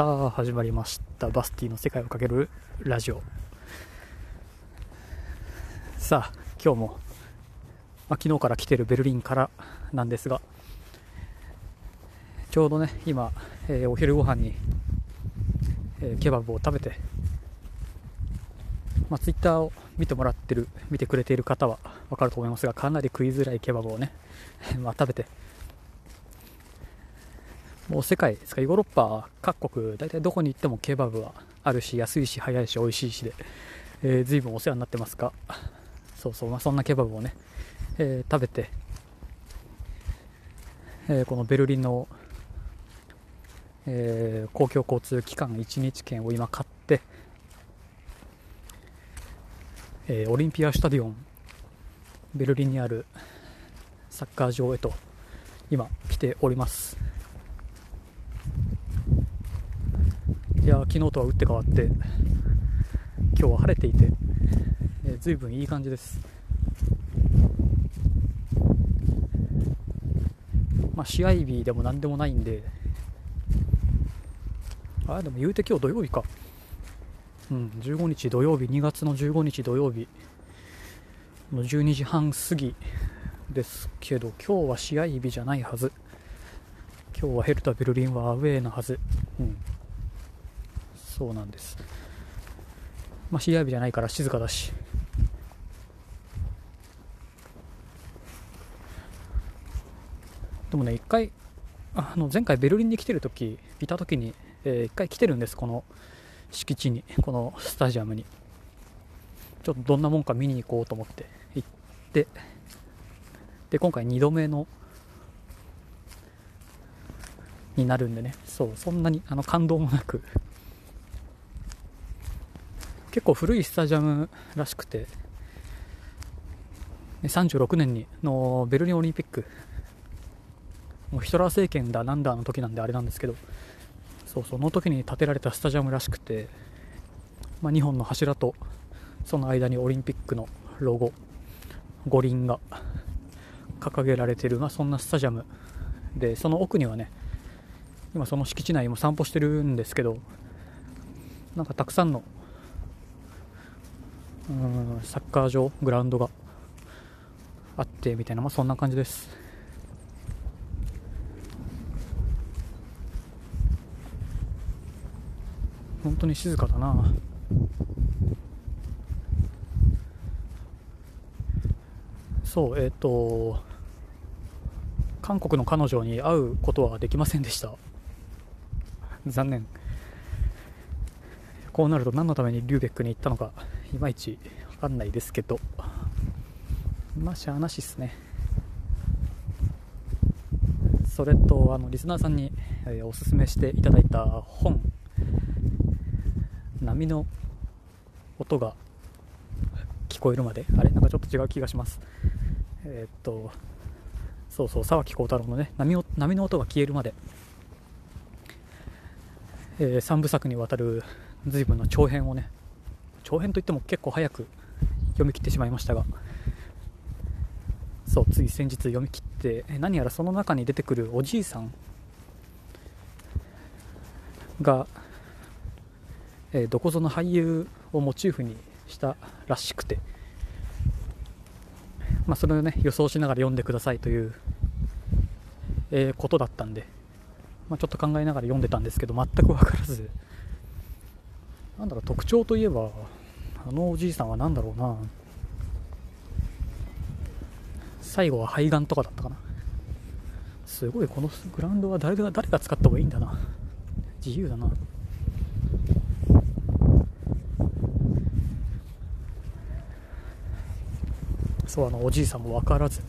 さあ始まりました。バスティの世界をかけるラジオ。さあ今日も、まあ、昨日から来てるベルリンからなんですがちょうどね今、えー、お昼ご飯に、えー、ケバブを食べて、まあ、ツイッターを見てもらってる見てくれている方は分かると思いますがかなり食いづらいケバブをね まあ食べてもう世界ですかヨーロッパ各国大体どこに行ってもケバブはあるし安いし早いし美味しいしで、えー、随分お世話になってますが そうそう、まあ、そんなケバブをね、えー、食べて、えー、このベルリンの、えー、公共交通機関1日券を今買って、えー、オリンピアスタディオンベルリンにあるサッカー場へと今来ておりますいや昨日とは打って変わって今日は晴れていて、えー、随分いい感じです。まあ試合日でも何でもないんであでも言うて今日土曜日か。うん15日土曜日2月の15日土曜日の12時半過ぎですけど今日は試合日じゃないはず。今日はヘルタ・ベルリンはアウェーなはず、うん、そうなんです。まあ試合日じゃないから静かだし。でもね一回あの前回ベルリンに来てる時いた時に、えー、一回来てるんですこの敷地にこのスタジアムに。ちょっとどんなもんか見に行こうと思って行って。で今回2度目のになるんでね。そうそんなにあの感動もなく。結構古いスタジアムらしくて36年にのベルリンオリンピックもうヒトラー政権だなんだの時なんであれなんですけどそうその時に建てられたスタジアムらしくて、まあ、2本の柱とその間にオリンピックのロゴ五輪が掲げられている、まあ、そんなスタジアムでその奥にはね今その敷地内も散歩してるんですけどなんかたくさんのうんサッカー場グラウンドがあってみたいな、まあ、そんな感じです。本当に静かだな。そうえっ、ー、と韓国の彼女に会うことはできませんでした。残念。こうなると何のためにリューベックに行ったのか。いまいち分かんないですけど。まあしゃあなしっすね。それとあのリスナーさんに、えー、おすすめしていただいた本。波の音が聞こえるまで。あれ？なんかちょっと違う気がします。えー、っとそうそう沢木耕太郎のね波波の音が消えるまで、えー、3部作にわたる随分の長編をね長編といっても結構早く読み切ってしまいましたが。そうつい先日読み切って何やらその中に出てくるおじいさんが、えー、どこぞの俳優をモチーフにしたらしくて、まあ、それをね予想しながら読んでくださいという、えー、ことだったんで、まあ、ちょっと考えながら読んでたんですけど全く分からず。なんだろう特徴といえばあのおじいさんは何だろうな。最後は肺がんとかだったかな。すごいこのグラウンドは誰が誰が使った方がいいんだな。自由だな。そうあのおじいさんも分からず。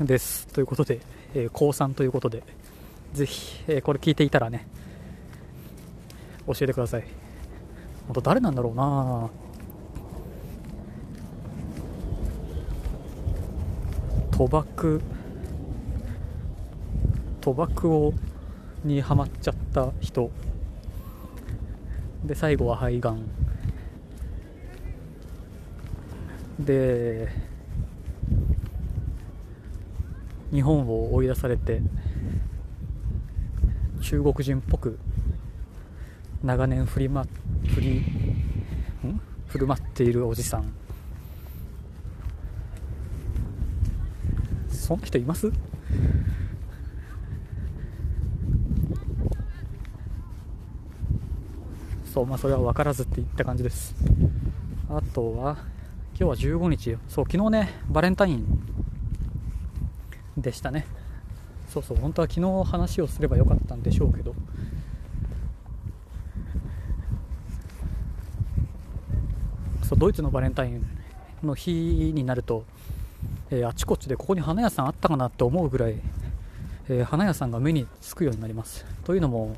です。ということで、えー、高3ということでぜひ、えー、これ聞いていたらね教えてください。本当誰なんだろうな。賭博。賭博をにはまっちゃった人。で最後は肺がん。で日本を追い出されて中国人っぽく長年振りま振りん？振る舞っているおじさん。そんな人います？そうまあそれは分からずっていった感じです。あとは今日は15日そう昨日ねバレンタインでしたね。そうそう本当は昨日話をすればよかったんでしょうけど。そうドイツのバレンタインの日になると、えー、あちこちでここに花屋さんあったかなって思うぐらい、えー、花屋さんが目につくようになります。というのも、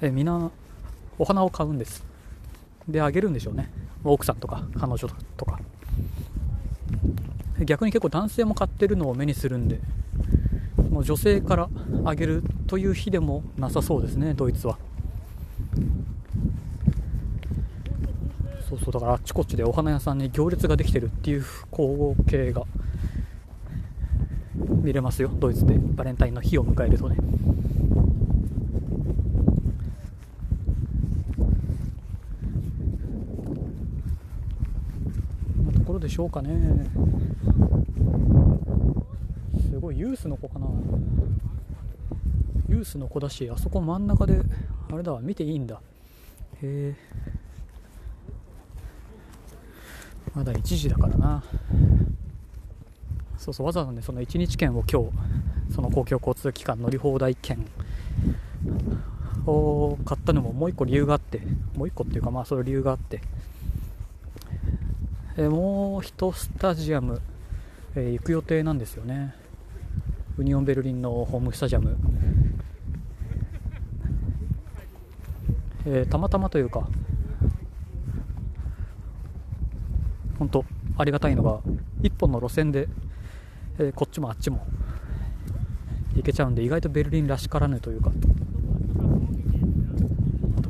えー、みお花を買うんです。であげるんでしょうね。奥さんとか彼女とか。逆に結構男性も買ってるのを目にするんでもう女性からあげるという日でもなさそうですねドイツはそうそうだからあっちこっちでお花屋さんに行列ができてるっていう光景が見れますよドイツでバレンタインの日を迎えるとねなところでしょうかねすごいユースの子かなユースの子だしあそこ真ん中であれだ見ていいんだへえまだ1時だからな。そうそうわざわざねその1日券を今日その公共交通機関乗り放題券を買ったのももう1個理由があってもう1個っていうかまあその理由があって。えもう1スタジアム、えー、行く予定なんですよね。ユニオンベルリンのホームスタジアム、えー、たまたまというか本当ありがたいのが1本の路線で、えー、こっちもあっちも行けちゃうんで意外とベルリンらしからぬというか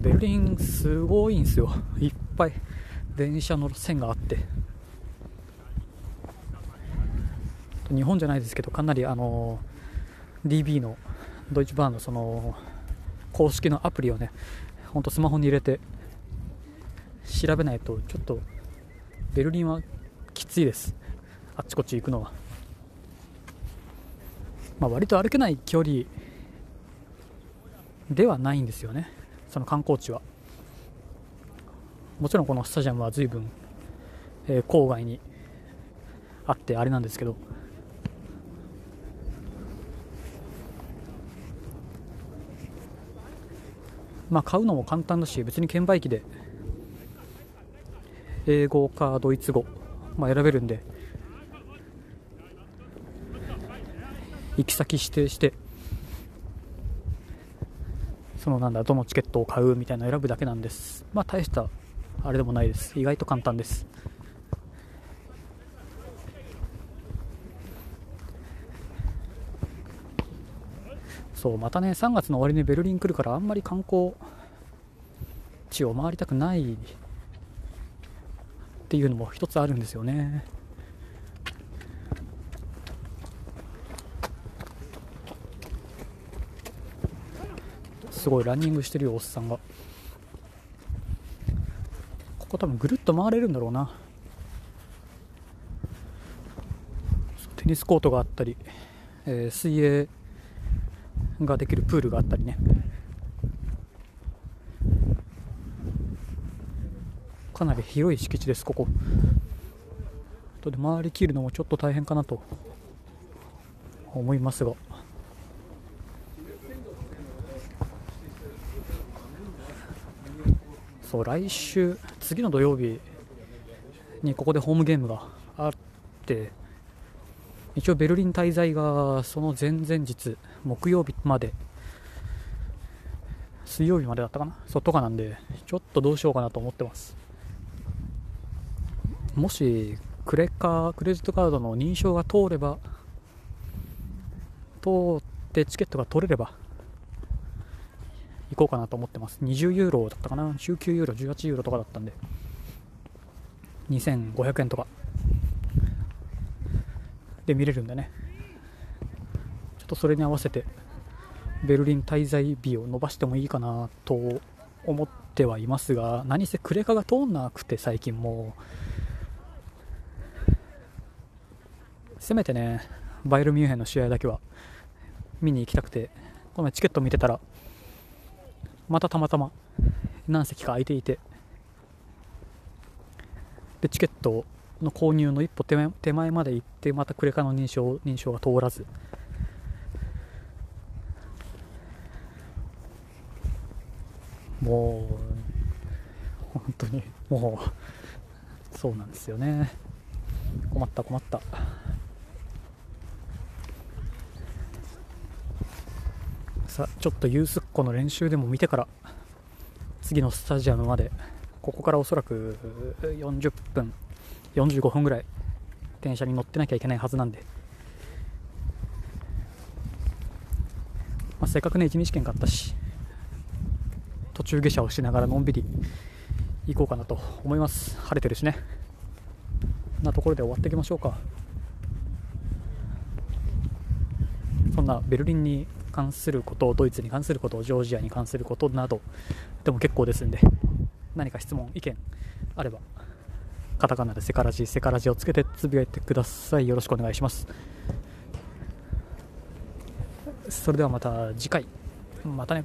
ベルリンすごいんですよ。いっぱい電車の線があって。日本じゃないですけどかなりあの DB のドイツバーンのその公式のアプリをねほんとスマホに入れて調べないとちょっとベルリンはきついです。あっちこっち行くのは、まあ、割と歩けない距離ではないんですよね。その観光地は。もちろんこのスタジアムは随分、えー、郊外にあってあれなんですけど。まあ買うのも簡単だし別に券売機で英語かドイツ語、まあ、選べるんで。行き先指定して。そのなんだどのチケットを買うみたいな選ぶだけなんです。まあ大したあれでもないです。意外と簡単です。そうまたね3月の終わりにベルリン来るからあんまり観光地を回りたくないっていうのも一つあるんですよね。すごいランニングしてるよおっさんが。ここ多分ぐるっと回れるんだろうな。テニスコートがあったり、えー、水泳ができるプールがあったりね。かなり広い敷地です、ここ。とで回りきるのもちょっと大変かなと思いますが。そう来週、次の土曜日にここでホームゲームがあって一応ベルリン滞在がその前々日木曜日まで水曜日までだったかなそっとかなんでちょっとどうしようかなと思ってますもしクレカクレジットカードの認証が通れば通ってチケットが取れれば行こうかなと思ってます。20ユーロだったかな。19ユーロ18ユーロとかだったんで。2500円とか。で見れるんでね。ちょっとそれに合わせてベルリン滞在日を延ばしてもいいかなと思ってはいますが何せクレカが通んなくて最近もう。せめてねバイルミュンヘンの試合だけは見に行きたくてこの前チケット見てたらまたたまたま何席か空いていてでチケットの購入の一歩手前手前まで行ってまたクレカの認証認証が通らずもう本当にもうそうなんですよね。困った困った。さちょっとユースっ子の練習でも見てから次のスタジアムまでここからおそらく40分45分ぐらい電車に乗ってなきゃいけないはずなんで、まあ、せっかくね1日券買ったし途中下車をしながらのんびり行こうかなと思います。晴れてるしね。なところで終わっていきましょうか。そんなベルリンに関することドイツに関することジョージアに関することなどでも結構ですんで何か質問意見あればカタカナでセカラジセカラジをつけてつぶやいてください。よろしくお願いします。それではまた次回。またね。